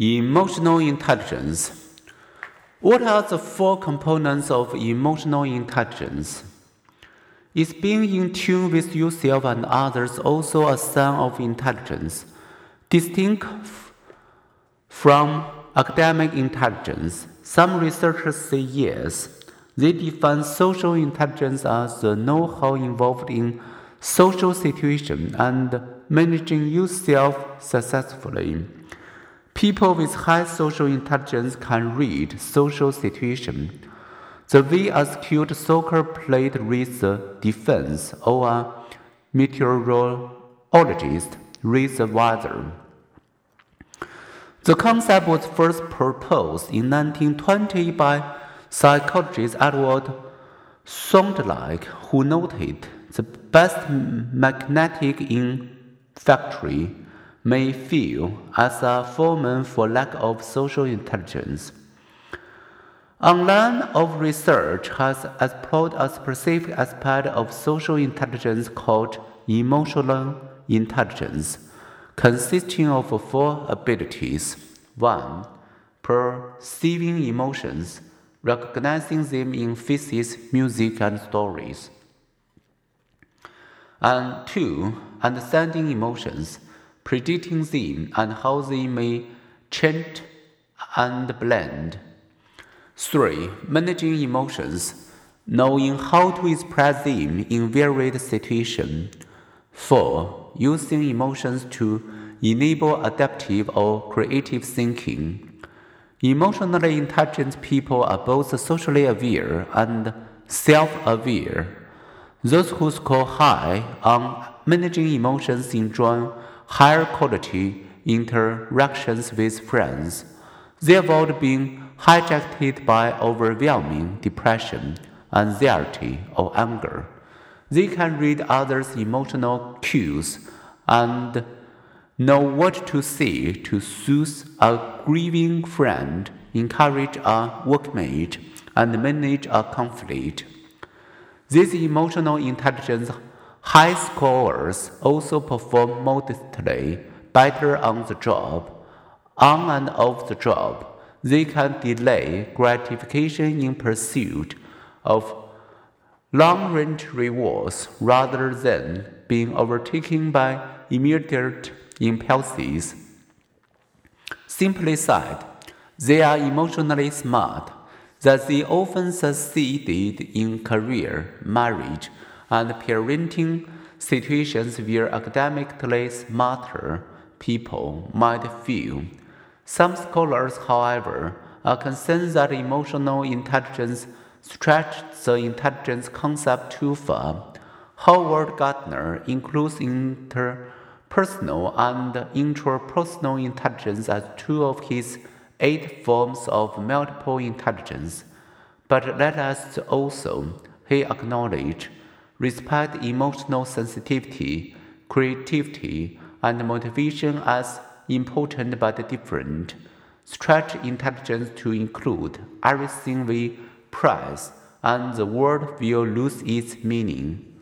Emotional intelligence. What are the four components of emotional intelligence? Is being in tune with yourself and others also a sign of intelligence? Distinct from academic intelligence, some researchers say yes. They define social intelligence as the know how involved in social situations and managing yourself successfully. People with high social intelligence can read social situations. The way a skilled soccer player reads the defense or a meteorologist reads the weather. The concept was first proposed in 1920 by psychologist Edward Thorndike, who noted the best magnetic in factory may feel as a foreman for lack of social intelligence. A line of research has explored a specific aspect of social intelligence called emotional intelligence, consisting of four abilities. 1. Perceiving emotions, recognizing them in faces, music, and stories. And 2. Understanding emotions, predicting them and how they may change and blend. 3. Managing emotions, knowing how to express them in varied situations. 4. Using emotions to enable adaptive or creative thinking. Emotionally intelligent people are both socially aware and self aware. Those who score high on managing emotions enjoy higher quality interactions with friends. They avoid being hijacked by overwhelming depression, anxiety, or anger. They can read others' emotional cues and know what to say to soothe a grieving friend, encourage a workmate, and manage a conflict. This emotional intelligence High scorers also perform modestly better on the job. On and off the job, they can delay gratification in pursuit of long range rewards rather than being overtaken by immediate impulses. Simply said, they are emotionally smart, that they often succeeded in career, marriage, and parenting situations where academically smarter people might feel. Some scholars, however, are concerned that emotional intelligence stretches the intelligence concept too far. Howard Gardner includes interpersonal and intrapersonal intelligence as two of his eight forms of multiple intelligence. But let us also, he acknowledged, respect emotional sensitivity, creativity, and motivation as important but different. Stretch intelligence to include everything we prize, and the world will lose its meaning.